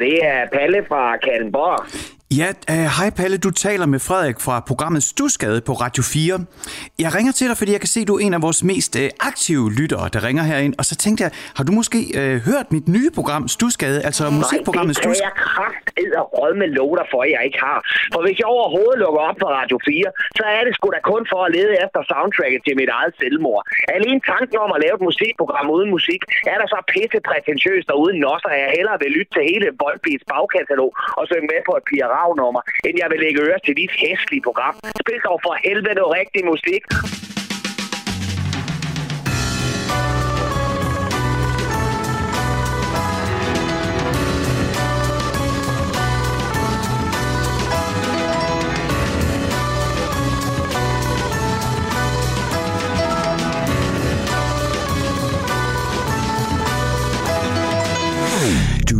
det er Palle fra Kallenborg. Ja, øh, hej Palle, du taler med Frederik fra programmet Stusgade på Radio 4. Jeg ringer til dig, fordi jeg kan se, at du er en af vores mest øh, aktive lyttere, der ringer herind. Og så tænkte jeg, har du måske øh, hørt mit nye program Stusgade, altså musikprogrammet Nej, det kan jeg kraftedder og rød med lov dig for, at jeg ikke har. For hvis jeg overhovedet lukker op på Radio 4, så er det sgu da kun for at lede efter soundtracket til mit eget selvmord. Alene tanken om at lave et musikprogram uden musik, er der så pisse prætentiøst og uden nosser, at jeg hellere vil lytte til hele Volbeats bagkatalog og synge med på et Pia Rav-nummer, end jeg vil lægge øre til dit hæslige program. Spil dog for helvede noget rigtig musik.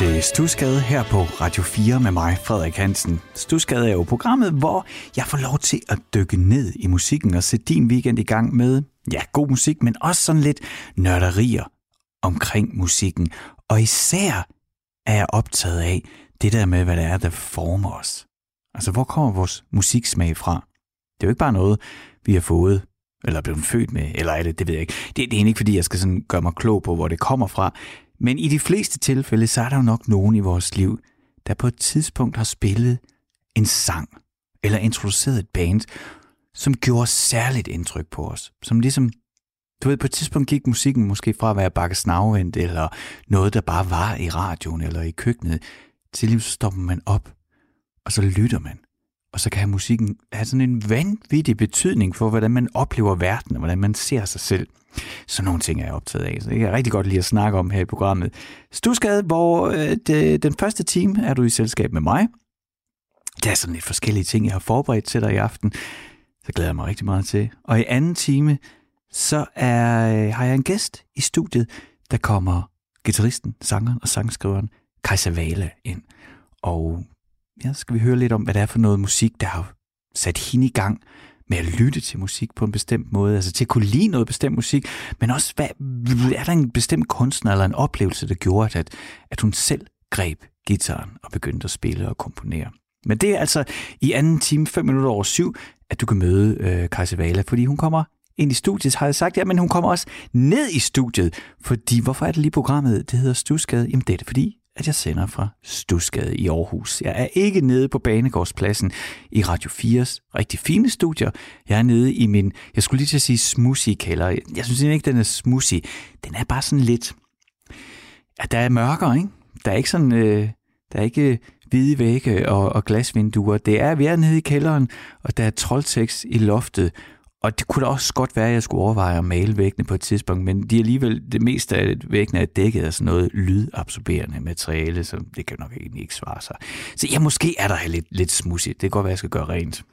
Til Stusgade her på Radio 4 med mig, Frederik Hansen. Stusgade er jo programmet, hvor jeg får lov til at dykke ned i musikken og sætte din weekend i gang med, ja, god musik, men også sådan lidt nørderier omkring musikken. Og især er jeg optaget af det der med, hvad det er, der former os. Altså, hvor kommer vores musiksmag fra? Det er jo ikke bare noget, vi har fået, eller er blevet født med, eller er det, det ved jeg ikke. Det, det er egentlig ikke, fordi jeg skal sådan gøre mig klog på, hvor det kommer fra. Men i de fleste tilfælde, så er der jo nok nogen i vores liv, der på et tidspunkt har spillet en sang, eller introduceret et band, som gjorde særligt indtryk på os. Som ligesom, du ved, på et tidspunkt gik musikken måske fra at være bakkesnavvendt eller noget, der bare var i radioen eller i køkkenet, til lige så stopper man op, og så lytter man og så kan musikken have sådan en vanvittig betydning for, hvordan man oplever verden, og hvordan man ser sig selv. Så nogle ting er jeg optaget af, så det kan jeg rigtig godt lide at snakke om her i programmet. Stusgade, hvor øh, det, den første time er du i selskab med mig. Der er sådan lidt forskellige ting, jeg har forberedt til dig i aften. Så glæder jeg mig rigtig meget til. Og i anden time, så er, øh, har jeg en gæst i studiet, der kommer gitarristen, sangeren og sangskriveren Kajsa Vale ind. Og ja, skal vi høre lidt om, hvad det er for noget musik, der har sat hende i gang med at lytte til musik på en bestemt måde, altså til at kunne lide noget bestemt musik, men også, hvad, er der en bestemt kunstner eller en oplevelse, der gjorde, at, at hun selv greb gitaren og begyndte at spille og komponere. Men det er altså i anden time, 5 minutter over syv, at du kan møde øh, Kajsa Vala, fordi hun kommer ind i studiet, har jeg sagt, ja, men hun kommer også ned i studiet, fordi hvorfor er det lige programmet, det hedder Stusgade? Jamen det er det, fordi at jeg sender fra Stusgade i Aarhus. Jeg er ikke nede på Banegårdspladsen i Radio 4's rigtig fine studier. Jeg er nede i min, jeg skulle lige til at sige smoothie kælder. Jeg synes ikke, den er smoothie. Den er bare sådan lidt, ja, der er mørkere, ikke? Der er ikke sådan, øh, der er ikke øh, hvide vægge og, og glasvinduer. Det er, vi er nede i kælderen, og der er troldtekst i loftet, og det kunne da også godt være, at jeg skulle overveje at male væggene på et tidspunkt, men de er alligevel, det meste af væggene er dækket af sådan noget lydabsorberende materiale, så det kan nok egentlig ikke svare sig. Så ja, måske er der lidt, lidt smudsigt. Det kan godt være, at jeg skal gøre rent.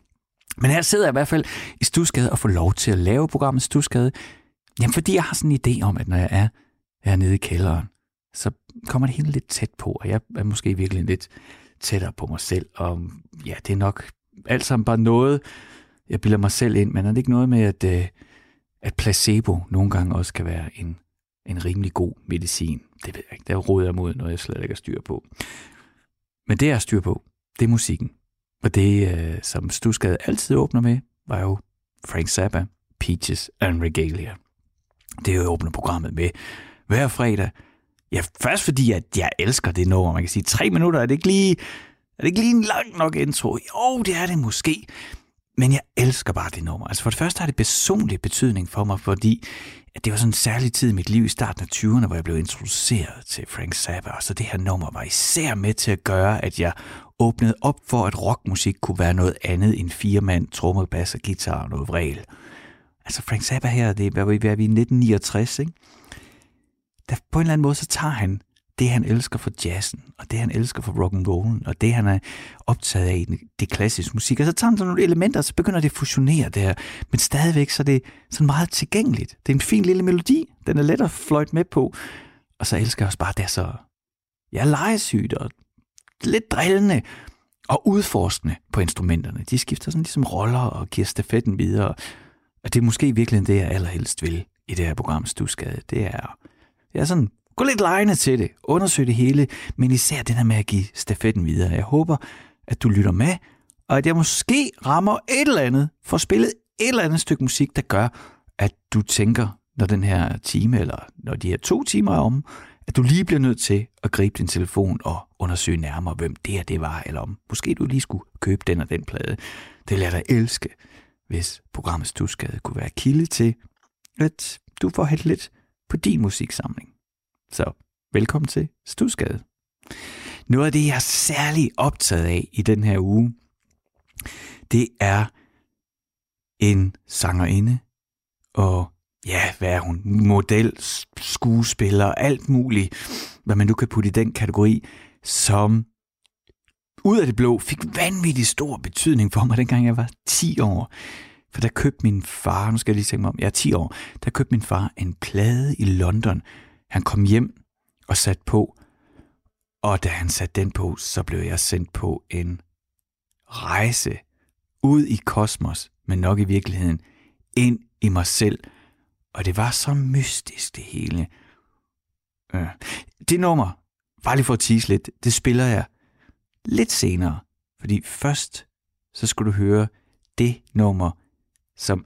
Men her sidder jeg i hvert fald i Stusgade og får lov til at lave programmet Stusgade. Jamen, fordi jeg har sådan en idé om, at når jeg er, er nede i kælderen, så kommer det hele lidt tæt på, og jeg er måske virkelig lidt tættere på mig selv. Og ja, det er nok alt sammen bare noget, jeg bilder mig selv ind, men er det ikke noget med, at, øh, at placebo nogle gange også kan være en, en rimelig god medicin? Det ved jeg ikke. Der råder jeg mod noget, jeg slet ikke har styr på. Men det, jeg har styr på, det er musikken. Og det, øh, som Stusgade altid åbner med, var jo Frank Zappa, Peaches and Regalia. Det er jo åbner programmet med hver fredag. Ja, først fordi, at jeg elsker det nummer. Man kan sige, tre minutter, er det ikke lige, er det ikke lige en lang nok intro? Jo, det er det måske. Men jeg elsker bare det nummer. Altså for det første har det personlig betydning for mig, fordi det var sådan en særlig tid i mit liv i starten af 20'erne, hvor jeg blev introduceret til Frank Zappa, og så det her nummer var især med til at gøre, at jeg åbnede op for, at rockmusik kunne være noget andet end fire mand, trommer, bass og guitar og noget vrel. Altså Frank Zappa her, det er, hvad vi er vi i 1969, ikke? Der på en eller anden måde, så tager han det, han elsker for jazzen, og det, han elsker for rock and roll, og det, han er optaget af i det klassiske musik. Og så tager han sådan nogle elementer, og så begynder det at fusionere der. Men stadigvæk så er det sådan meget tilgængeligt. Det er en fin lille melodi. Den er let at fløjte med på. Og så elsker jeg også bare, det er så ja, legesygt og lidt drillende og udforskende på instrumenterne. De skifter sådan ligesom roller og giver stafetten videre. Og det er måske virkelig det, jeg allerhelst vil i det her program, Stusgade. Det er, det er sådan Gå lidt lejende til det. Undersøg det hele, men især det der med at give stafetten videre. Jeg håber, at du lytter med, og at jeg måske rammer et eller andet, for spillet et eller andet stykke musik, der gør, at du tænker, når den her time, eller når de her to timer er om, at du lige bliver nødt til at gribe din telefon og undersøge nærmere, hvem det her det var, eller om måske du lige skulle købe den og den plade. Det lader dig elske, hvis programmets Stusgade kunne være kilde til, at du får helt lidt på din musiksamling. Så velkommen til Stusgade. Noget af det, jeg er særlig optaget af i den her uge, det er en sangerinde, og ja, hvad er hun? Model, skuespiller, alt muligt, hvad man nu kan putte i den kategori, som ud af det blå fik vanvittig stor betydning for mig, dengang jeg var 10 år. For der købte min far, nu skal jeg lige tænke mig om, jeg er 10 år, der købte min far en plade i London han kom hjem og satte på, og da han satte den på, så blev jeg sendt på en rejse ud i kosmos, men nok i virkeligheden ind i mig selv. Og det var så mystisk det hele. Øh. Det nummer, bare lige for at tease lidt, det spiller jeg lidt senere. Fordi først, så skulle du høre det nummer, som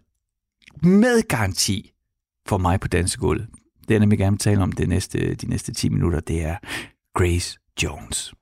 med garanti får mig på dansegulvet det, jeg nemlig gerne vil tale om det næste, de næste 10 minutter, det er Grace Jones.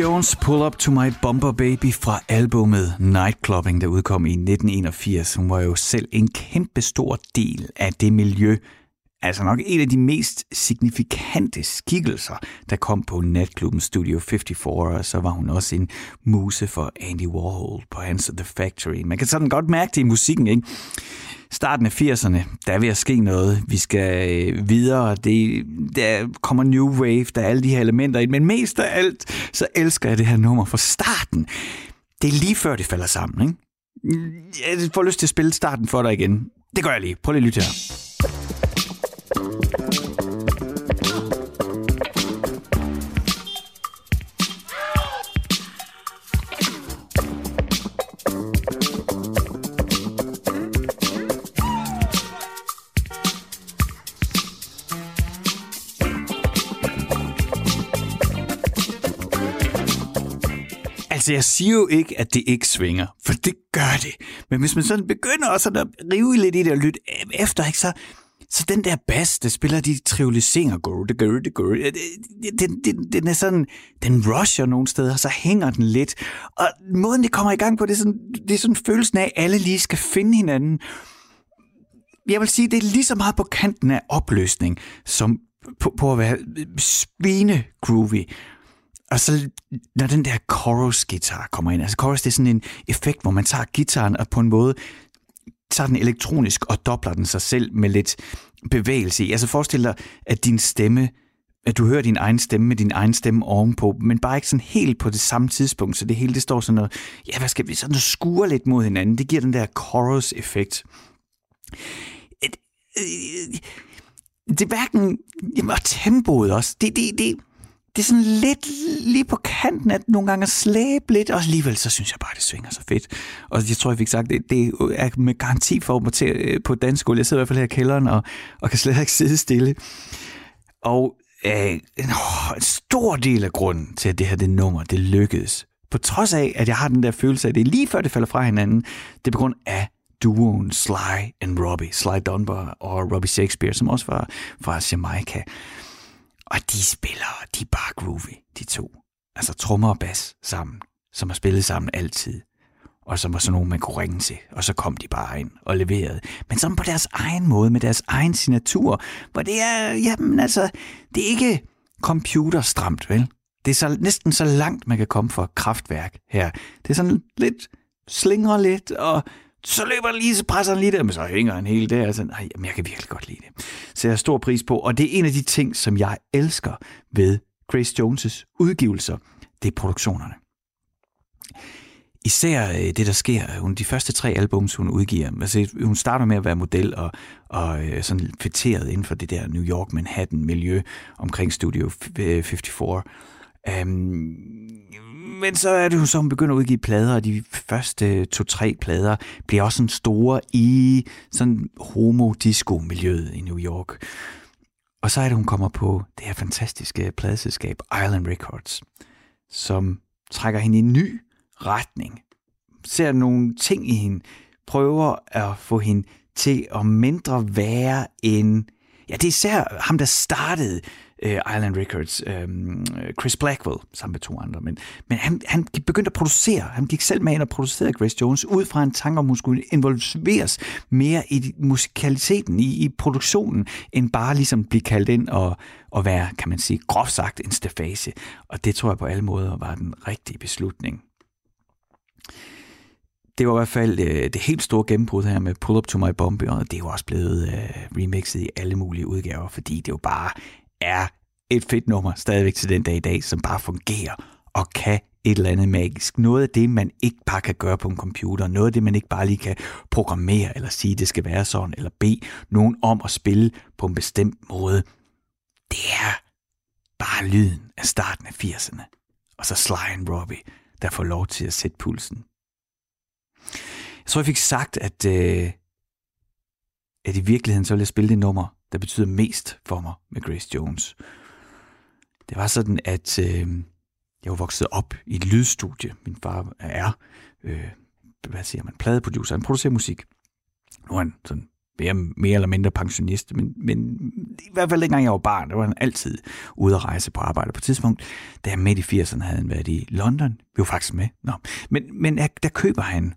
Jones, Pull Up To My Bumper Baby fra albumet Nightclubbing, der udkom i 1981. Hun var jo selv en kæmpe stor del af det miljø, altså nok en af de mest signifikante skikkelser, der kom på natklubben Studio 54, og så var hun også en muse for Andy Warhol på hans The Factory. Man kan sådan godt mærke det i musikken, ikke? Starten af 80'erne, der er ved at ske noget. Vi skal øh, videre. Det, der kommer New Wave, der er alle de her elementer i Men mest af alt, så elsker jeg det her nummer fra starten. Det er lige før det falder sammen, ikke? Jeg får lyst til at spille starten for dig igen. Det gør jeg lige. Prøv lige at lytte her. Altså, jeg siger jo ikke, at det ikke svinger, for det gør det. Men hvis man sådan begynder også at rive lidt i det og lytte efter, ikke, så, så den der bas, der spiller de trioliserer, den, den, den er sådan, den rusher nogle steder, så hænger den lidt. Og måden, det kommer i gang på, det er sådan, det er sådan følelsen af, at alle lige skal finde hinanden. Jeg vil sige, det er lige så meget på kanten af opløsning, som på, på at være spine groovy. Og så når den der chorus-guitar kommer ind, altså chorus det er sådan en effekt, hvor man tager gitaren og på en måde tager den elektronisk og dobler den sig selv med lidt bevægelse i. Altså forestil dig, at din stemme, at du hører din egen stemme med din egen stemme ovenpå, men bare ikke sådan helt på det samme tidspunkt, så det hele det står sådan noget, ja, hvad skal vi, sådan noget skuer lidt mod hinanden. Det giver den der chorus-effekt. Øh, det er hverken, jamen, og tempoet også, det, det, det, det er sådan lidt lige på kanten at nogle gange slæbe lidt, og alligevel så synes jeg bare, det svinger så fedt. Og jeg tror, jeg fik sagt, det, det er med garanti for mig til øh, på dansk skole. Jeg sidder i hvert fald her i kælderen og, og kan slet ikke sidde stille. Og øh, en, en stor del af grunden til, at det her det nummer, det lykkedes, på trods af, at jeg har den der følelse af, at det er lige før det falder fra hinanden, det er på grund af duoen Sly and Robbie, Sly Dunbar og Robbie Shakespeare, som også var fra Jamaica. Og de spiller, de er bare groovy, de to. Altså trommer og bas sammen, som har spillet sammen altid. Og som var sådan nogen, man kunne ringe til. Og så kom de bare ind og leverede. Men sådan på deres egen måde, med deres egen signatur. Hvor det er, jamen altså, det er ikke computerstramt, vel? Det er så, næsten så langt, man kan komme for kraftværk her. Det er sådan lidt, slinger lidt, og så løber han lige, så presser han lige der, men så hænger han hele der. Altså, nej, jamen, jeg kan virkelig godt lide det. Så jeg har stor pris på, og det er en af de ting, som jeg elsker ved Grace Jones' udgivelser, det er produktionerne. Især øh, det, der sker, øh, hun, de første tre albums, hun udgiver, altså, hun starter med at være model og, og øh, sådan fætteret inden for det der New York Manhattan-miljø omkring Studio 54. Um, men så er det jo så, hun begynder at udgive plader, og de første to-tre plader bliver også sådan store i sådan homo-disco-miljøet i New York. Og så er det, hun kommer på det her fantastiske pladeselskab Island Records, som trækker hende i en ny retning. Ser nogle ting i hende, prøver at få hende til at mindre være en... Ja, det er især ham, der startede øh, Island Records, øh, Chris Blackwell, sammen med to andre. Men, men han, han begyndte at producere. Han gik selv med ind og producerede Grace Jones, ud fra en tanke om, at hun skulle involveres mere i musikaliteten, i, i produktionen, end bare ligesom blive kaldt ind og, og være, kan man sige, groft sagt en stafase. Og det tror jeg på alle måder var den rigtige beslutning det var i hvert fald øh, det helt store gennembrud her med Pull Up To My Bomb, og det er jo også blevet øh, remixet i alle mulige udgaver, fordi det jo bare er et fedt nummer stadigvæk til den dag i dag, som bare fungerer og kan et eller andet magisk. Noget af det, man ikke bare kan gøre på en computer. Noget af det, man ikke bare lige kan programmere eller sige, det skal være sådan, eller bede nogen om at spille på en bestemt måde. Det er bare lyden af starten af 80'erne. Og så Sly and Robbie, der får lov til at sætte pulsen. Jeg tror, jeg fik sagt, at, øh, at i virkeligheden så ville jeg spille det nummer, der betyder mest for mig med Grace Jones. Det var sådan, at øh, jeg var vokset op i et lydstudie. Min far er, øh, hvad siger man, pladeproducer. Han producerer musik. Nu er han sådan mere, mere eller mindre pensionist, men, men i hvert fald dengang jeg var barn, der var han altid ude at rejse på arbejde. På et tidspunkt, da jeg midt i 80'erne havde han været i London, vi var faktisk med, Nå. men, men der køber han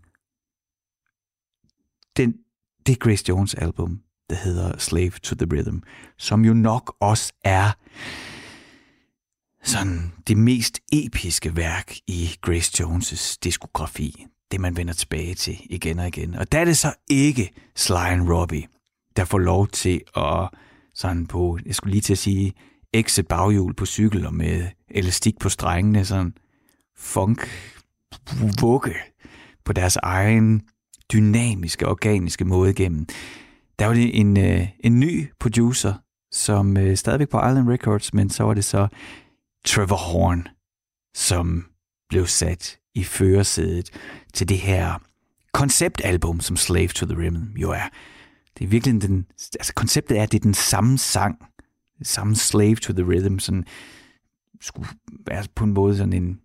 den, det Grace Jones album, der hedder Slave to the Rhythm, som jo nok også er sådan det mest episke værk i Grace Jones' diskografi. Det man vender tilbage til igen og igen. Og der er det så ikke Sly and Robbie, der får lov til at sådan på, jeg skulle lige til at sige, exit baghjul på cykel og med elastik på strengene, sådan funk vugge på deres egen dynamiske, organiske måde igennem. Der var det en, øh, en ny producer, som øh, stadigvæk på Island Records, men så var det så Trevor Horn, som blev sat i førersædet til det her konceptalbum, som Slave to the Rhythm jo er. Det er virkelig den, altså konceptet er, at det er den samme sang, samme Slave to the Rhythm, sådan skulle være på en måde sådan en,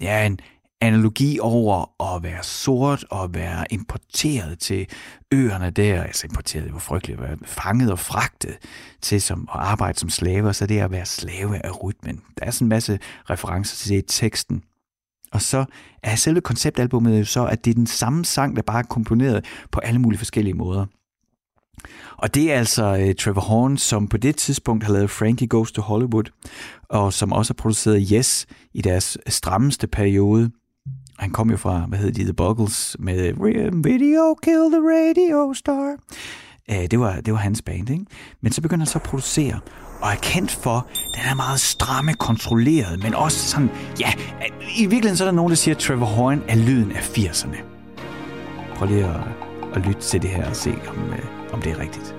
ja, en, analogi over at være sort og være importeret til øerne der, altså importeret, det var frygteligt, at være fanget og fragtet til som at arbejde som slave, så det er at være slave af rytmen. Der er sådan en masse referencer til det i teksten. Og så er selve konceptalbummet jo så, at det er den samme sang, der bare er komponeret på alle mulige forskellige måder. Og det er altså uh, Trevor Horn, som på det tidspunkt har lavet Frankie Goes to Hollywood, og som også har produceret Yes i deres strammeste periode. Han kom jo fra, hvad hedder de, The Buggles, med Video Kill the Radio Star. Uh, det, var, det var hans band, ikke? Men så begynder han så at producere, og er kendt for, den er meget stramme, kontrolleret, men også sådan, ja, i virkeligheden så er der nogen, der siger, at Trevor Horn er lyden af 80'erne. Prøv lige at, at lytte til det her og se, om, øh, om det er rigtigt.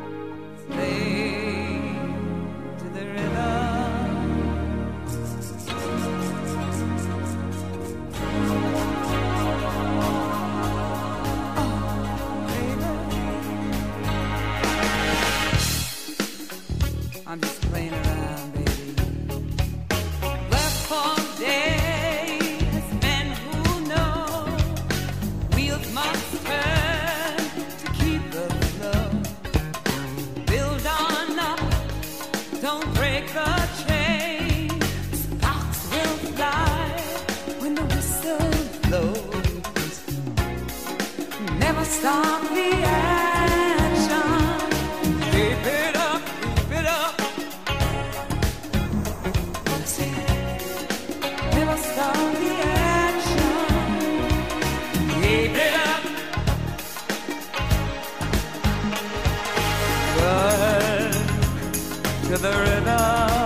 love.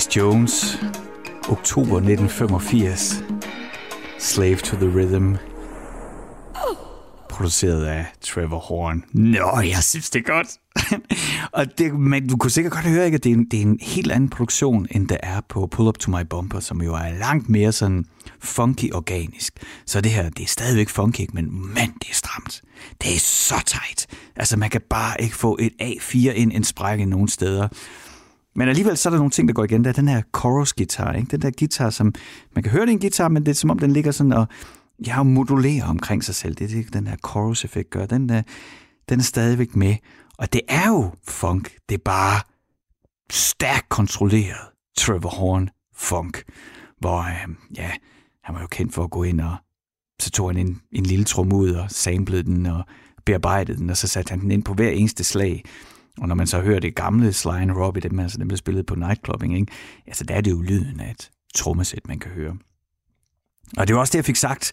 Grace Jones, oktober 1985. Slave to the Rhythm. Produceret af Trevor Horn. Nå, jeg synes det er godt. og det, men du kunne sikkert godt høre, ikke, at det er, en, det er en helt anden produktion, end der er på Pull Up To My Bumper, som jo er langt mere sådan funky organisk. Så det her, det er stadigvæk funky, men mand, det er stramt. Det er så tight. Altså, man kan bare ikke få et A4 ind en sprække nogen steder. Men alligevel så er der nogle ting, der går igen. Der er den her chorus-guitar, ikke? Den der guitar, som... Man kan høre, det er en guitar, men det er som om, den ligger sådan og... Ja, modulerer omkring sig selv. Det er det, den her chorus-effekt gør. Den, der, den er stadigvæk med. Og det er jo funk. Det er bare stærkt kontrolleret Trevor Horn funk. Hvor, øh, ja, han var jo kendt for at gå ind og så tog han en, en lille trum ud og samplede den og bearbejdede den, og så satte han den ind på hver eneste slag. Og når man så hører det gamle Sly and Robbie, dem, altså dem blev spillet på nightclubbing, ikke? altså der er det jo lyden af et trommesæt, man kan høre. Og det var også det, jeg fik sagt,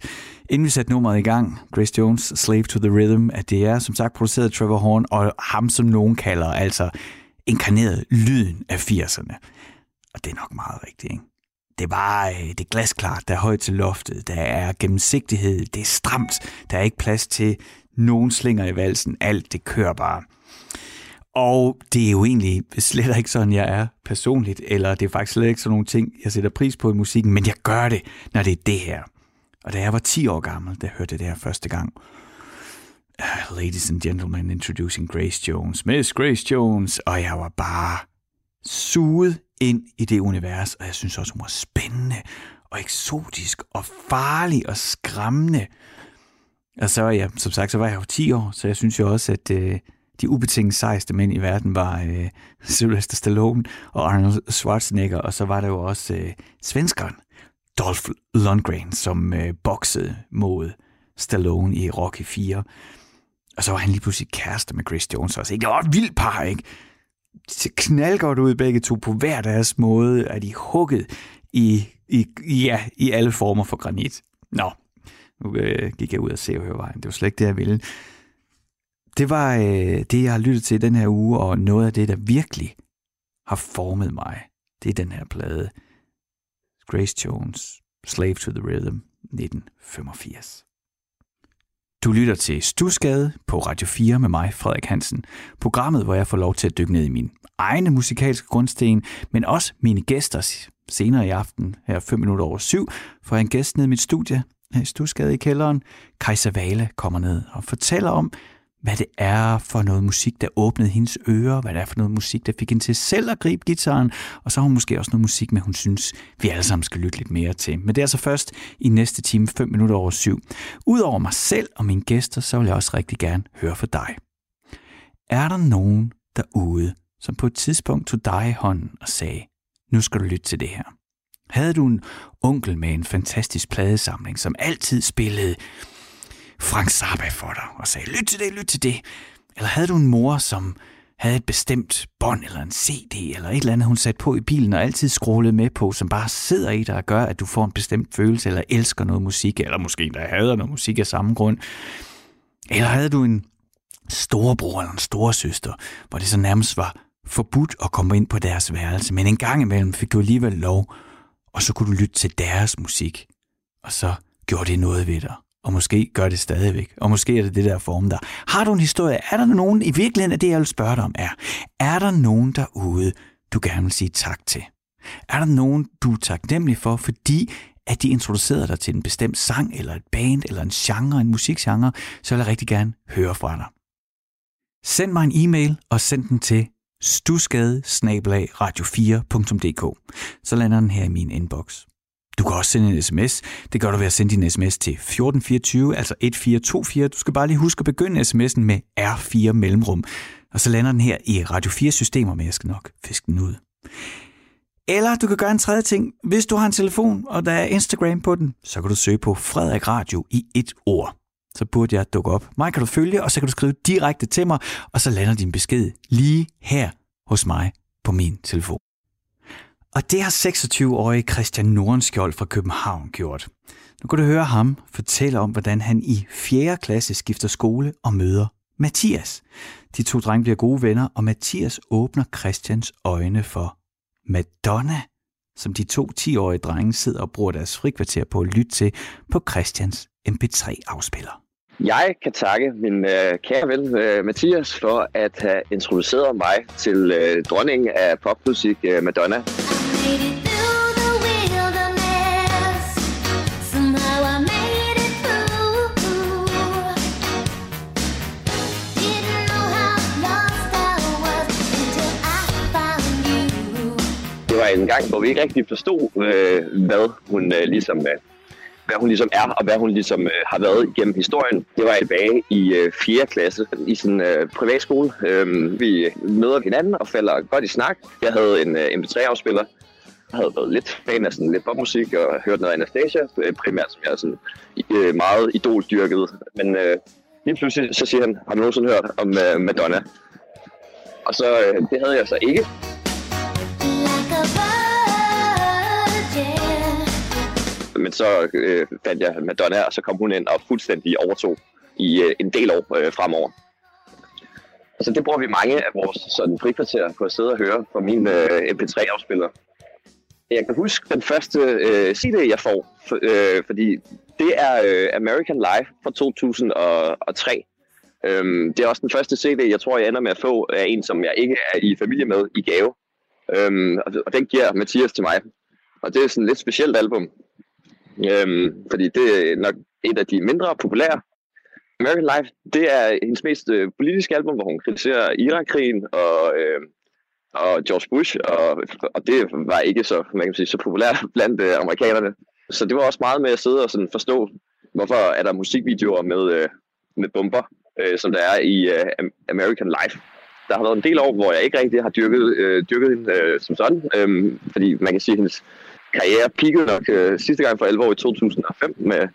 inden vi satte nummeret i gang, Grace Jones, Slave to the Rhythm, at det er som sagt produceret af Trevor Horn, og ham som nogen kalder, altså inkarneret lyden af 80'erne. Og det er nok meget rigtigt, ikke? Det er bare øh, det er glasklart, der er højt til loftet, der er gennemsigtighed, det er stramt, der er ikke plads til nogen slinger i valsen, alt det kører bare. Og det er jo egentlig slet ikke sådan, jeg er personligt, eller det er faktisk slet ikke sådan nogle ting, jeg sætter pris på i musikken, men jeg gør det, når det er det her. Og da jeg var 10 år gammel, da jeg hørte det her første gang, uh, Ladies and gentlemen, introducing Grace Jones, Miss Grace Jones, og jeg var bare suget ind i det univers, og jeg synes også, hun var spændende og eksotisk og farlig og skræmmende. Og så, ja, som sagt, så var jeg jo 10 år, så jeg synes jo også, at øh, de ubetinget sejeste mænd i verden var øh, Sylvester Stallone og Arnold Schwarzenegger, og så var der jo også øh, svenskeren Dolph Lundgren, som øh, boksede mod Stallone i Rocky 4. Og så var han lige pludselig kæreste med Chris Jones også. Ikke? Det var et vildt par, ikke? Det knaldgodt ud begge to på hver deres måde, er de hugget i, i, ja, i alle former for granit. Nå, nu øh, gik jeg ud og se vejen. Det var slet ikke det, jeg ville. Det var øh, det, jeg har lyttet til den her uge, og noget af det, der virkelig har formet mig, det er den her plade. Grace Jones, Slave to the Rhythm, 1985. Du lytter til Stusgade på Radio 4 med mig, Frederik Hansen. Programmet, hvor jeg får lov til at dykke ned i min egne musikalske grundsten, men også mine gæster senere i aften, her 5 minutter over syv, får jeg en gæst ned i mit studie her i Stusgade i kælderen. Kajsa Vale kommer ned og fortæller om, hvad det er for noget musik, der åbnede hendes ører, hvad det er for noget musik, der fik hende til selv at gribe gitaren, og så har hun måske også noget musik, med hun synes, vi alle sammen skal lytte lidt mere til. Men det er altså først i næste time, 5 minutter over syv. Udover mig selv og mine gæster, så vil jeg også rigtig gerne høre fra dig. Er der nogen derude, som på et tidspunkt tog dig i hånden og sagde, nu skal du lytte til det her? Havde du en onkel med en fantastisk pladesamling, som altid spillede Frank Zappa for dig og sagde, lyt til det, lyt til det. Eller havde du en mor, som havde et bestemt bånd eller en CD eller et eller andet, hun satte på i bilen og altid scrollede med på, som bare sidder i dig og gør, at du får en bestemt følelse eller elsker noget musik, eller måske der hader noget musik af samme grund. Eller havde du en storebror eller en storesøster, hvor det så nærmest var forbudt at komme ind på deres værelse, men en gang imellem fik du alligevel lov, og så kunne du lytte til deres musik, og så gjorde det noget ved dig og måske gør det stadigvæk, og måske er det det der form der. Har du en historie? Er der nogen, i virkeligheden er det, jeg vil spørge dig om, er, er der nogen derude, du gerne vil sige tak til? Er der nogen, du er taknemmelig for, fordi at de introducerede dig til en bestemt sang, eller et band, eller en genre, en musikgenre, så vil jeg rigtig gerne høre fra dig. Send mig en e-mail, og send den til stusgade radio4.dk. Så lander den her i min inbox. Du kan også sende en sms. Det gør du ved at sende din sms til 1424, altså 1424. Du skal bare lige huske at begynde sms'en med R4 mellemrum. Og så lander den her i Radio 4-systemer, men jeg skal nok fiske den ud. Eller du kan gøre en tredje ting. Hvis du har en telefon, og der er Instagram på den, så kan du søge på Frederik Radio i et ord. Så burde jeg dukke op. Mig kan du følge, og så kan du skrive direkte til mig, og så lander din besked lige her hos mig på min telefon. Og det har 26-årige Christian Nordenskjold fra København gjort. Nu kan du høre ham fortælle om, hvordan han i 4. klasse skifter skole og møder Mathias. De to drenge bliver gode venner, og Mathias åbner Christians øjne for Madonna, som de to 10-årige drenge sidder og bruger deres frikvarter på at lytte til på Christians MP3-afspiller. Jeg kan takke min øh, kære ven øh, Mathias for at have introduceret mig til øh, dronningen af popmusik, øh, Madonna. Det var en gang, hvor vi ikke rigtig forstod, øh, hvad hun øh, ligesom øh, hvad hun ligesom er, og hvad hun ligesom øh, har været igennem historien. Det var tilbage i øh, 4. klasse i sin øh, privatskole. Øh, vi møder hinanden og falder godt i snak. Jeg havde en øh, MP3-afspiller. Jeg havde været lidt fan af sådan lidt popmusik og hørt noget Anastasia, øh, primært som jeg sådan øh, meget idoldyrket. Men øh, lige pludselig så siger han, har du nogensinde hørt om øh, Madonna? Og så, øh, det havde jeg så ikke. men så øh, fandt jeg Madonna, og så kom hun ind og fuldstændig overtog i øh, en del år øh, fremover. Altså det bruger vi mange af vores sådan, frikvarter på at sidde og høre fra min øh, MP3-afspiller. Jeg kan huske den første øh, CD, jeg får, for, øh, fordi det er øh, American Life fra 2003. Øhm, det er også den første CD, jeg tror, jeg ender med at få af en, som jeg ikke er i familie med i gave. Øhm, og, og den giver Mathias til mig. Og det er sådan et lidt specielt album. Øhm, fordi det er nok et af de mindre populære. American Life, det er hendes mest øh, politiske album, hvor hun kritiserer Irakkrigen og, øh, og George Bush, og, og det var ikke så, man kan sige, så populært blandt øh, amerikanerne. Så det var også meget med at sidde og sådan forstå, hvorfor er der musikvideoer med, øh, med bomber, øh, som der er i øh, American Life. Der har været en del år, hvor jeg ikke rigtig har dyrket, øh, dyrket hende øh, som sådan, øh, fordi man kan sige, at hendes karriere peakede nok øh, sidste gang for alvor i 2005 med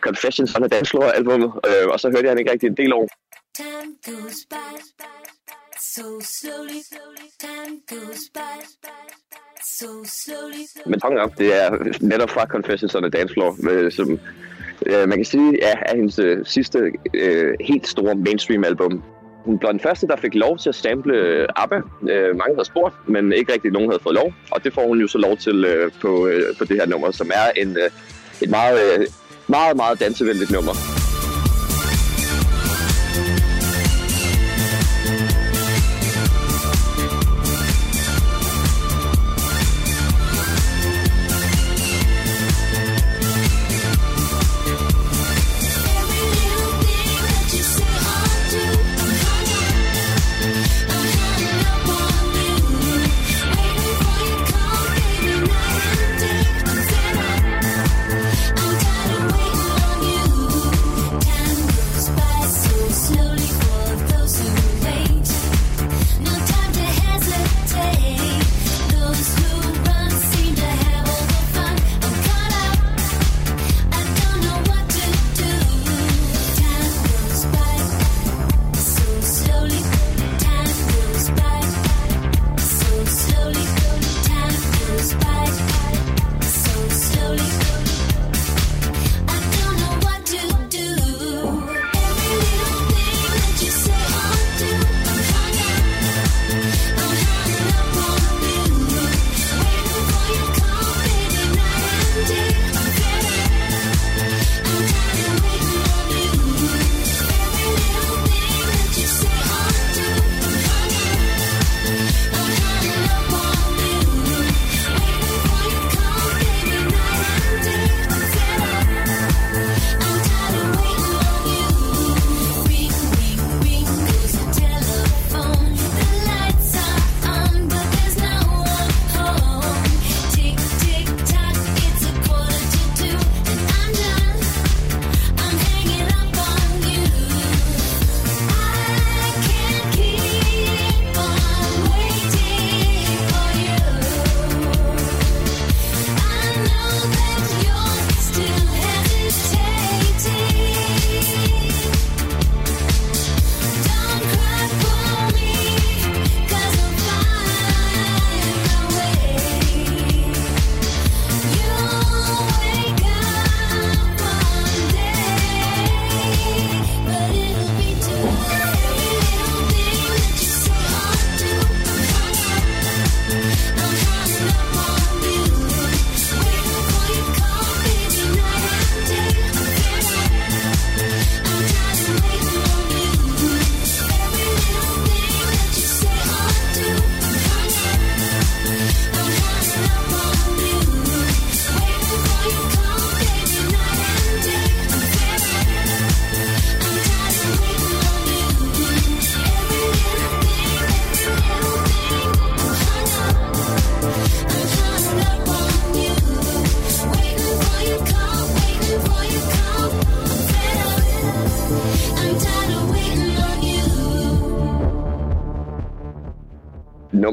Confessions on a Dance Floor albumet, øh, og så hørte jeg han ikke rigtig en del år. Time goes by, so slowly, time goes by, so slowly. Men Tongue Up, det er netop fra Confessions on a Dance Floor, øh, som øh, man kan sige ja, er hendes øh, sidste øh, helt store mainstream album. Hun blev den første, der fik lov til at sample øh, ABBA. Øh, mange havde spurgt, men ikke rigtig nogen havde fået lov. Og det får hun jo så lov til øh, på, øh, på det her nummer, som er en, øh, et meget, øh, meget, meget dansevenligt nummer.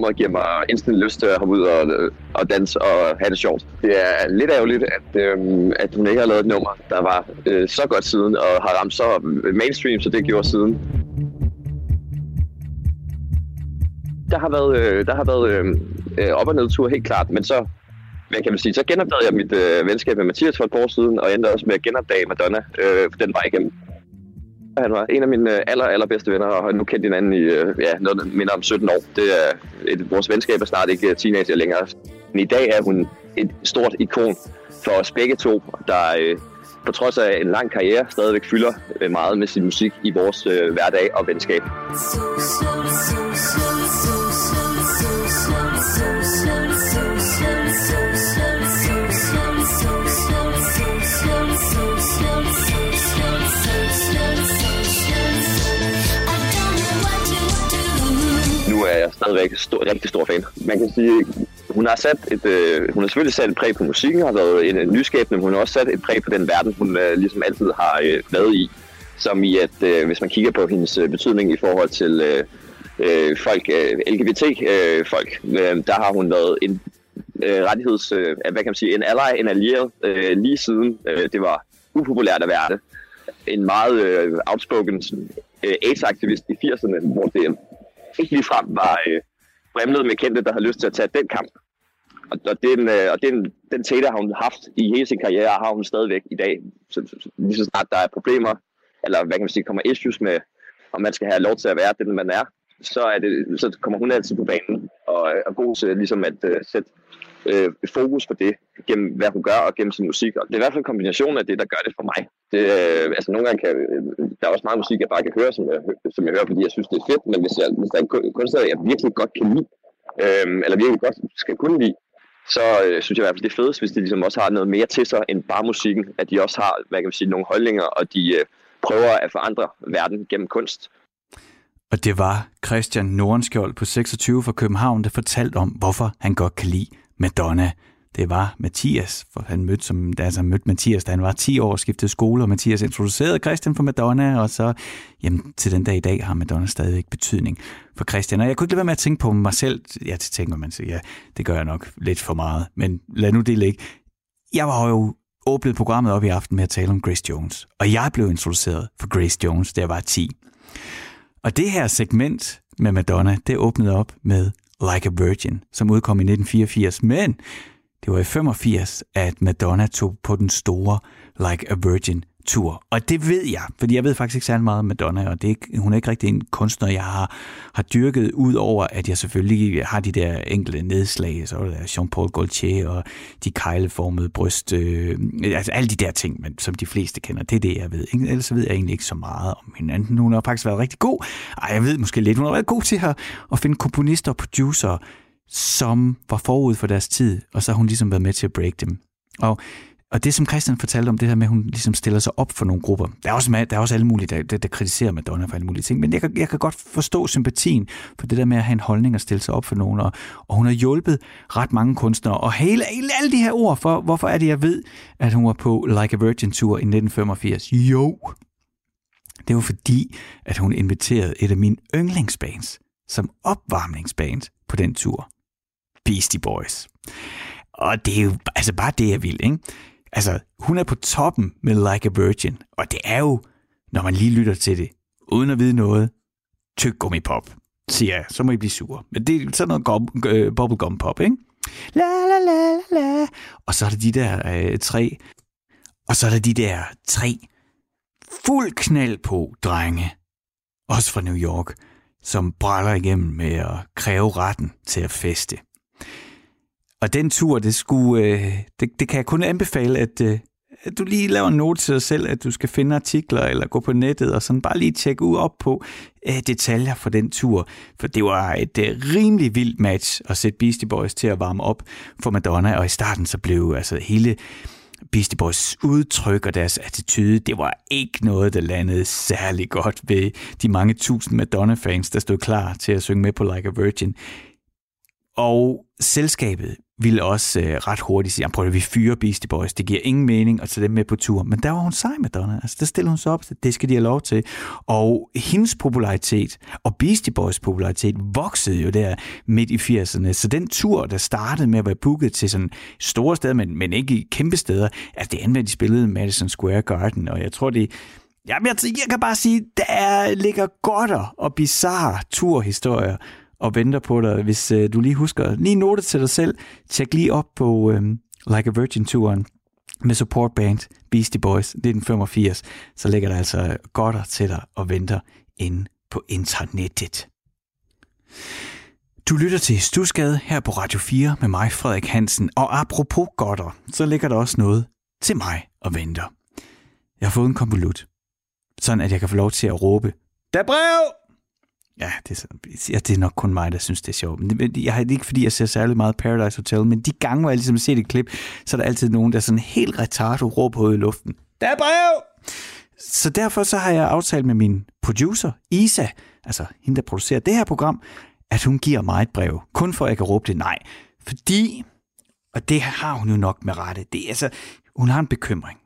Nummeret giver mig instant lyst til at hoppe ud og, øh, og danse og have det sjovt. Det er lidt ærgerligt, at, øh, at hun ikke har lavet et nummer, der var øh, så godt siden og har ramt så mainstream, så det gjorde siden. Der har været, øh, der har været øhm, øh op- og nedtur helt klart, men så hvad kan man sige, så genopdagede jeg mit øh, venskab med Mathias for et par år siden, og endte også med at genopdage Madonna øh, den vej igennem. Han var en af mine øh, aller, allerbedste venner, og har nu kendt hinanden i øh, ja, noget, der minder om 17 år. Det er, et, vores venskab er snart ikke øh, teenager længere. Men i dag er hun et stort ikon for os begge to, der øh, på trods af en lang karriere stadigvæk fylder meget med sin musik i vores øh, hverdag og venskab. So, so, so, so, jeg stadigvæk stor, rigtig stor fan. Man kan sige, hun har sat et, øh, hun har selvfølgelig sat et præg på musikken, har været en, en nyskabende, men hun har også sat et præg på den verden, hun øh, ligesom altid har øh, været i. Som i, at øh, hvis man kigger på hendes øh, betydning i forhold til øh, øh, folk, øh, LGBT-folk, øh, øh, der har hun været en øh, rettigheds, øh, hvad kan man sige, en ally, en allieret, øh, lige siden øh, det var upopulært at være det. En meget øh, outspoken øh, AIDS-aktivist i 80'erne, hvor det ikke ligefrem var øh, brimlet med kendte, der har lyst til at tage den kamp. Og, og, den, øh, og den, den tætte har hun haft i hele sin karriere, har hun stadigvæk i dag. Så, så, lige så snart der er problemer, eller hvad kan man sige, kommer issues med, om man skal have lov til at være den, man er, så, er det, så kommer hun altid på banen og er god til ligesom at uh, sætte øh, fokus på det, gennem hvad hun gør og gennem sin musik. Og det er i hvert fald en kombination af det, der gør det for mig. Det, øh, altså nogle gange kan, øh, der er også meget musik, jeg bare kan høre, som jeg, som jeg hører, fordi jeg synes, det er fedt, men hvis, jeg, hvis der er en kunstner, jeg virkelig godt kan lide, øh, eller virkelig godt skal kunne lide, så øh, synes jeg i hvert fald, det er fedest, hvis de ligesom også har noget mere til sig end bare musikken, at de også har, hvad kan man sige, nogle holdninger, og de øh, prøver at forandre verden gennem kunst. Og det var Christian Nordenskjold på 26 fra København, der fortalte om, hvorfor han godt kan lide Madonna. Det var Mathias, for han mødte, som, altså mødte Mathias, da han var 10 år og skiftede skole, og Mathias introducerede Christian for Madonna, og så jamen, til den dag i dag har Madonna stadigvæk betydning for Christian. Og jeg kunne ikke lade være med at tænke på mig selv. Ja, det tænker man sig, ja, det gør jeg nok lidt for meget, men lad nu det ligge. Jeg var jo åbnet programmet op i aften med at tale om Grace Jones, og jeg blev introduceret for Grace Jones, da jeg var 10. Og det her segment med Madonna, det åbnede op med Like a Virgin, som udkom i 1984, men det var i 85, at Madonna tog på den store Like a Virgin tur. Og det ved jeg, fordi jeg ved faktisk ikke særlig meget om Madonna, og det er ikke, hun er ikke rigtig en kunstner, jeg har, har dyrket, ud over at jeg selvfølgelig har de der enkelte nedslag, så er der Jean-Paul Gaultier og de kejleformede bryst, øh, altså alle de der ting, men, som de fleste kender, det er det, jeg ved. Ellers ved jeg egentlig ikke så meget om hinanden. Hun har faktisk været rigtig god. Ej, jeg ved måske lidt, hun har været god til at, at finde komponister og producer, som var forud for deres tid, og så har hun ligesom været med til at break dem. Og og det, som Christian fortalte om, det her med, at hun ligesom stiller sig op for nogle grupper. Der er også, der er også alle mulige, der, der, der kritiserer Madonna for alle mulige ting. Men jeg kan, jeg kan godt forstå sympatien for det der med at have en holdning og stille sig op for nogen. Og, og hun har hjulpet ret mange kunstnere. Og hele, hele alle de her ord, for, hvorfor er det, jeg ved, at hun var på Like a Virgin Tour i 1985? Jo, det var fordi, at hun inviterede et af mine yndlingsbands som opvarmningsband på den tur. Beastie Boys. Og det er jo altså bare det, jeg vil, ikke? Altså, hun er på toppen med Like a Virgin, og det er jo, når man lige lytter til det, uden at vide noget, tyk gummipop, siger jeg, så må I blive sure. Men det er sådan noget gum, øh, bubblegum pop, ikke? La la la la la. Og så er der de der øh, tre, og så er der de der tre fuld knald på drenge, også fra New York, som brænder igennem med at kræve retten til at feste. Og den tur, det, skulle, øh, det, det kan jeg kun anbefale, at, øh, at du lige laver en note til dig selv, at du skal finde artikler eller gå på nettet og sådan bare lige tjekke ud op på øh, detaljer for den tur. For det var et øh, rimelig vildt match at sætte Beastie Boys til at varme op for Madonna, og i starten så blev altså hele Beastie Boys udtryk og deres attitude, det var ikke noget, der landede særlig godt ved de mange tusind Madonna-fans, der stod klar til at synge med på Like a Virgin. Og selskabet ville også øh, ret hurtigt sige, prøv at vi fyrer Beastie Boys, det giver ingen mening at tage dem med på tur. Men der var hun sej, Madonna. Altså, der stillede hun sig op, det skal de have lov til. Og hendes popularitet og Beastie Boys popularitet voksede jo der midt i 80'erne. Så den tur, der startede med at være booket til sådan store steder, men, men ikke i kæmpe steder, altså det endte de spillede Madison Square Garden, og jeg tror, det Jamen, jeg, jeg kan bare sige, der ligger godter og bizarre turhistorier og venter på dig. Hvis øh, du lige husker, lige note til dig selv, tjek lige op på øh, Like a Virgin-turen med support band Beastie Boys 1985, så ligger der altså godter til dig og venter inde på internettet. Du lytter til Stusgade her på Radio 4 med mig, Frederik Hansen. Og apropos godter, så ligger der også noget til mig og venter. Jeg har fået en konvolut, sådan at jeg kan få lov til at råbe, der brev! Ja, det er, ja, det er nok kun mig, der synes, det er sjovt. Men jeg har ikke, fordi jeg ser særlig meget Paradise Hotel, men de gange, hvor jeg ligesom ser et klip, så er der altid nogen, der sådan helt retardo råber ud i luften. Der er brev! Så derfor så har jeg aftalt med min producer, Isa, altså hende, der producerer det her program, at hun giver mig et brev. Kun for, at jeg kan råbe det nej. Fordi, og det har hun jo nok med rette, det er altså, hun har en bekymring.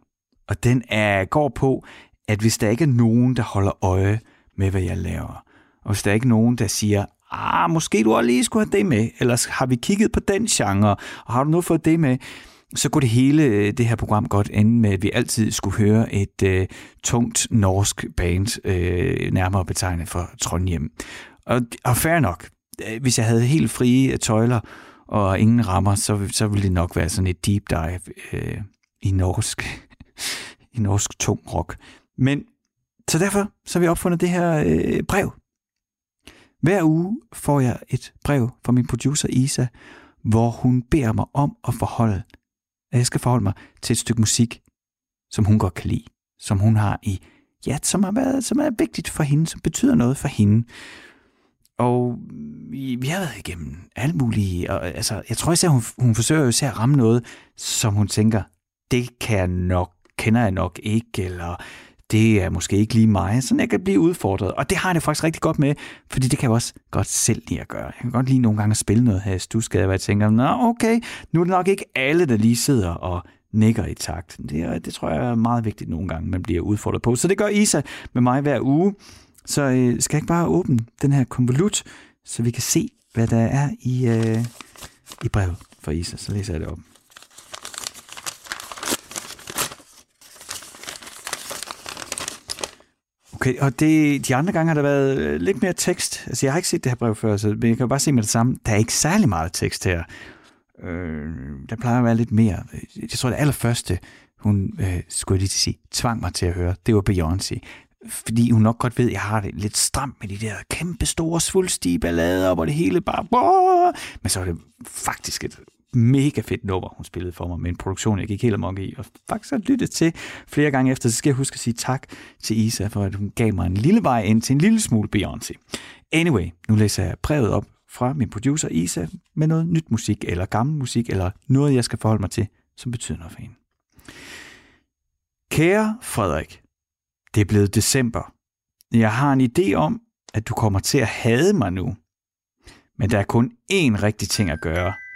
Og den er, går på, at hvis der ikke er nogen, der holder øje med, hvad jeg laver, og hvis der er ikke nogen, der siger, ah, måske du også lige skulle have det med, eller har vi kigget på den genre, og har du nu fået det med, så kunne det hele øh, det her program godt ende med, at vi altid skulle høre et øh, tungt norsk band, øh, nærmere betegnet for Trondheim. Og, og fair nok, øh, hvis jeg havde helt frie øh, tøjler og ingen rammer, så, så ville det nok være sådan et deep dive øh, i norsk, i norsk tung rock. Men så derfor så har vi opfundet det her øh, brev, hver uge får jeg et brev fra min producer Isa, hvor hun beder mig om at forholde, at jeg skal forholde mig til et stykke musik, som hun godt kan lide, som hun har i, ja, som har været, som er vigtigt for hende, som betyder noget for hende. Og vi har været igennem alt muligt, og altså, jeg tror især, hun, hun forsøger jo især at ramme noget, som hun tænker, det kan jeg nok, kender jeg nok ikke, eller det er måske ikke lige mig, så jeg kan blive udfordret. Og det har jeg det faktisk rigtig godt med, fordi det kan jeg også godt selv lide at gøre. Jeg kan godt lide nogle gange at spille noget her i Stusgade, hvor jeg tænker, nå okay, nu er det nok ikke alle, der lige sidder og nikker i takt. Det, det tror jeg er meget vigtigt nogle gange, man bliver udfordret på. Så det gør Isa med mig hver uge. Så øh, skal jeg ikke bare åbne den her konvolut, så vi kan se, hvad der er i, øh, i brevet for Isa. Så læser jeg det op. Okay, og det, de andre gange har der været øh, lidt mere tekst. Altså, jeg har ikke set det her brev før, så men jeg kan jo bare se med det samme. Der er ikke særlig meget tekst her. Øh, der plejer at være lidt mere. Jeg tror, det allerførste, hun, øh, skulle jeg lige til at sige, tvang mig til at høre, det var Beyoncé. Fordi hun nok godt ved, at jeg har det lidt stramt med de der kæmpe store svulstige ballader, hvor det hele bare... Men så er det faktisk et mega fedt nummer, hun spillede for mig med en produktion, jeg gik helt amok i, og faktisk har lyttet til flere gange efter, så skal jeg huske at sige tak til Isa, for at hun gav mig en lille vej ind til en lille smule Beyoncé. Anyway, nu læser jeg brevet op fra min producer Isa med noget nyt musik, eller gammel musik, eller noget, jeg skal forholde mig til, som betyder noget for hende. Kære Frederik, det er blevet december. Jeg har en idé om, at du kommer til at hade mig nu. Men der er kun én rigtig ting at gøre –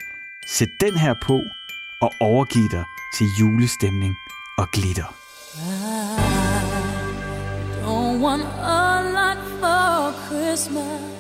Sæt den her på og overgiv dig til julestemning og glitter. I don't want a lot for Christmas.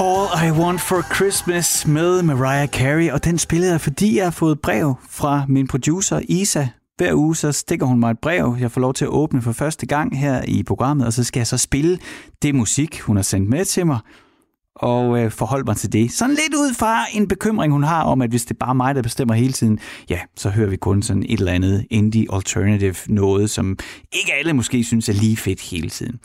All I Want For Christmas med Mariah Carey, og den spillede jeg, fordi jeg har fået brev fra min producer Isa. Hver uge så stikker hun mig et brev, jeg får lov til at åbne for første gang her i programmet, og så skal jeg så spille det musik, hun har sendt med til mig, og øh, forholde mig til det. Sådan lidt ud fra en bekymring, hun har om, at hvis det er bare mig, der bestemmer hele tiden, ja, så hører vi kun sådan et eller andet indie alternative noget, som ikke alle måske synes er lige fedt hele tiden.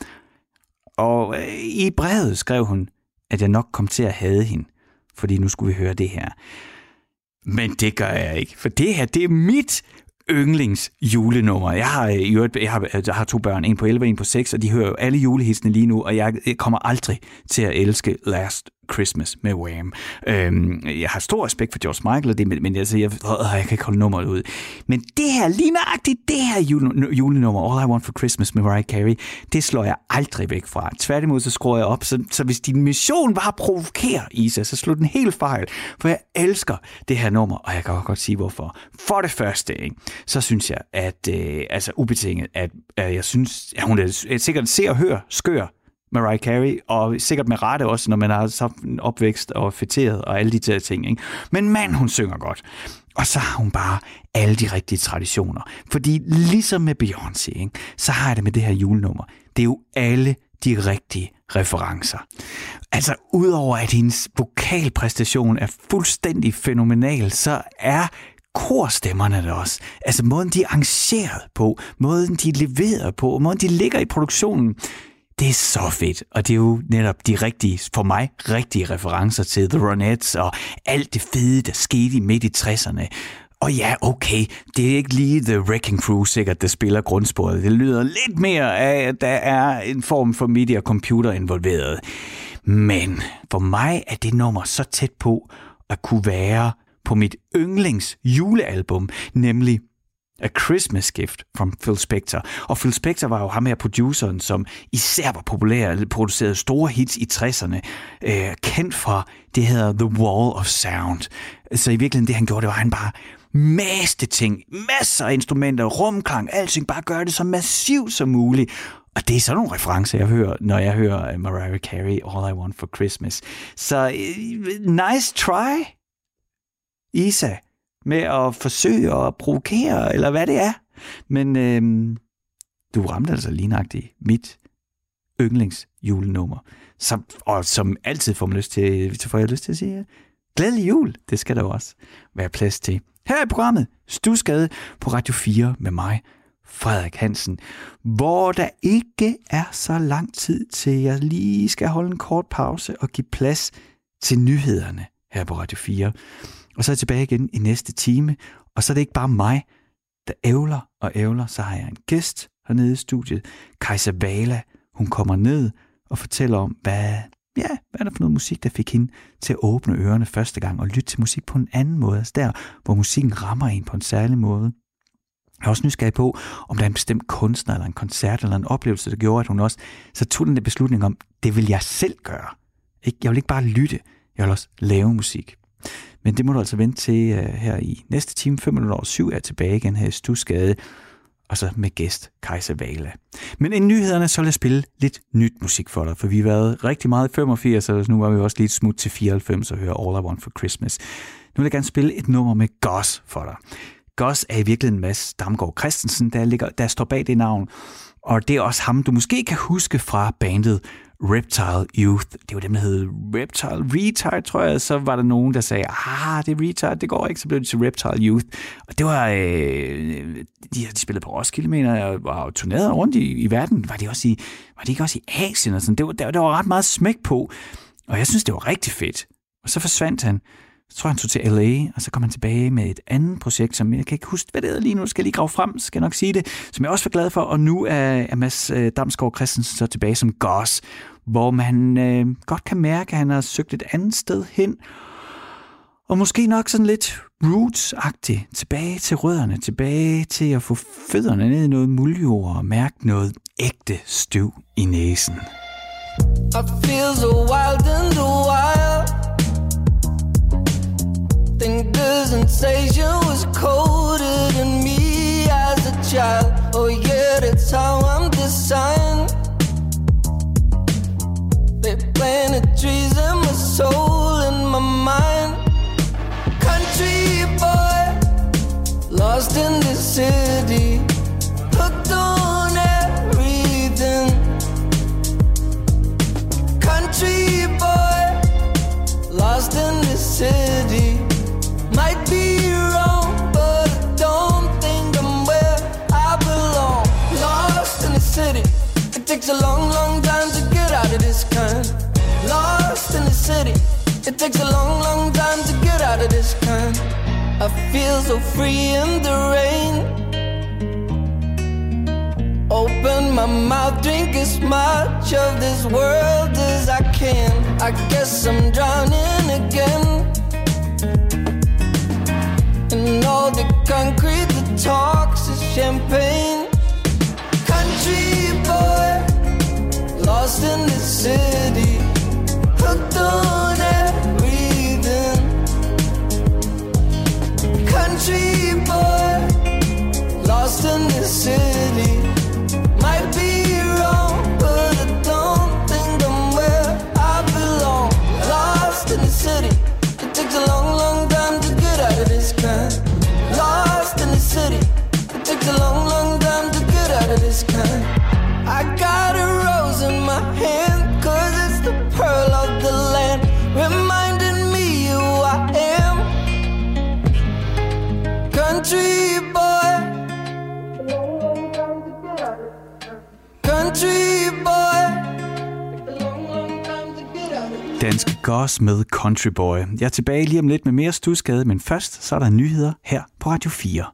Og øh, i brevet skrev hun, at jeg nok kom til at hade hende, fordi nu skulle vi høre det her. Men det gør jeg ikke, for det her, det er mit yndlings julenummer. Jeg har, øh, jeg har, øh, jeg har to børn, en på 11 og en på 6, og de hører jo alle julehitsene lige nu, og jeg kommer aldrig til at elske Last Christmas med Wham. Øhm, jeg har stor respekt for George Michael, og det, men, men altså, jeg, øh, jeg kan ikke holde nummeret ud. Men det her, lige nøjagtigt det her jule, julenummer, All I Want for Christmas med Mariah Carey, det slår jeg aldrig væk fra. Tværtimod så skruer jeg op, så, så hvis din mission var at provokere Isa, så slår den helt fejl. For jeg elsker det her nummer, og jeg kan også godt sige hvorfor. For det første, ikke, så synes jeg, at øh, altså ubetinget, at, øh, jeg synes, at hun er sikkert ser og hører skør Mariah Carey, og sikkert med rette også, når man har så opvækst og fætteret og alle de der ting. Ikke? Men mand, hun synger godt. Og så har hun bare alle de rigtige traditioner. Fordi ligesom med Beyoncé, ikke, så har jeg det med det her julenummer. Det er jo alle de rigtige referencer. Altså, udover at hendes vokalpræstation er fuldstændig fænomenal, så er korstemmerne det også. Altså måden, de er arrangeret på, måden, de er leveret på, måden, de ligger i produktionen det er så fedt, og det er jo netop de rigtige, for mig, rigtige referencer til The Ronettes og alt det fede, der skete midt i 60'erne. Og ja, okay, det er ikke lige The Wrecking Crew sikkert, der spiller grundsporet. Det lyder lidt mere af, at der er en form for media computer involveret. Men for mig er det nummer så tæt på at kunne være på mit yndlings julealbum, nemlig A Christmas Gift from Phil Spector. Og Phil Spector var jo ham her produceren, som især var populær, producerede store hits i 60'erne, øh, kendt fra det hedder The Wall of Sound. Så i virkeligheden det han gjorde, det var han bare maste ting, masser af instrumenter, rumklang, alting, bare gøre det så massivt som muligt. Og det er sådan nogle referencer, jeg hører, når jeg hører øh, Mariah Carey, All I Want for Christmas. Så øh, nice try, Isa med at forsøge at provokere, eller hvad det er. Men øh, du ramte altså lignagtigt mit yndlingsjulenummer. Som, og som altid får man lyst til, så får jeg lyst til at sige, glædelig jul, det skal der også være plads til. Her i programmet Stusgade på Radio 4 med mig, Frederik Hansen, hvor der ikke er så lang tid til, jeg lige skal holde en kort pause og give plads til nyhederne her på Radio 4. Og så er jeg tilbage igen i næste time, og så er det ikke bare mig, der ævler og ævler, så har jeg en gæst hernede i studiet, Kajsa Vala. Hun kommer ned og fortæller om, hvad, ja, hvad er der for noget musik, der fik hende til at åbne ørerne første gang og lytte til musik på en anden måde, altså der, hvor musikken rammer en på en særlig måde. Jeg er også nysgerrig på, om der er en bestemt kunstner, eller en koncert, eller en oplevelse, der gjorde, at hun også så tog den der beslutning om, det vil jeg selv gøre. Ikke? Jeg vil ikke bare lytte, jeg vil også lave musik. Men det må du altså vente til uh, her i næste time, 5 minutter over 7, er tilbage igen her i Stusgade, og så med gæst Kajsa Vala. Men inden nyhederne, så lad os spille lidt nyt musik for dig, for vi har været rigtig meget i 85, og nu var vi også lidt smut til 94 og høre All I Want for Christmas. Nu vil jeg gerne spille et nummer med Goss for dig. Goss er i virkeligheden Mads Damgaard Christensen, der, ligger, der står bag det navn, og det er også ham, du måske kan huske fra bandet Reptile Youth. Det var dem, der hed Reptile Retard, tror jeg. Så var der nogen, der sagde, ah, det er Retard, det går ikke. Så blev det til Reptile Youth. Og det var, øh, de, de spillede på Roskilde, mener jeg, og turnerede rundt i, i verden. Var de, også i, var de ikke også i Asien? Og sådan? Det, var, der, der var ret meget smæk på. Og jeg synes, det var rigtig fedt. Og så forsvandt han. Så tror jeg, han tog til LA, og så kom han tilbage med et andet projekt, som jeg kan ikke huske, hvad det er lige nu. Skal jeg lige grave frem, skal jeg nok sige det. Som jeg også var glad for. Og nu er, er Mads øh, Damsgaard Christensen så tilbage som Goss, hvor man øh, godt kan mærke, at han har søgt et andet sted hen. Og måske nok sådan lidt roots Tilbage til rødderne, tilbage til at få fødderne ned i noget muljord og mærke noget ægte støv i næsen. I feel so wild and wild Think the sensation was colder than me as a child. Oh, yeah, that's how I'm designed. They planted trees in my soul and my mind. Country boy, lost in the city. I feel so free in the rain. Open my mouth, drink as much of this world as I can. I guess I'm drowning again. And all the concrete that talks is champagne. Country boy, lost in the city, hooked on Country boy, lost in the city. Might be wrong, but I don't think I'm where I belong. Lost in the city. It takes a long, long time to get out of this kind. Lost in the city. It takes a long, long time to get out of this kind. I got a rose in my hand, Goss med Country Boy. Jeg er tilbage lige om lidt med mere stuskade, men først så er der nyheder her på Radio 4.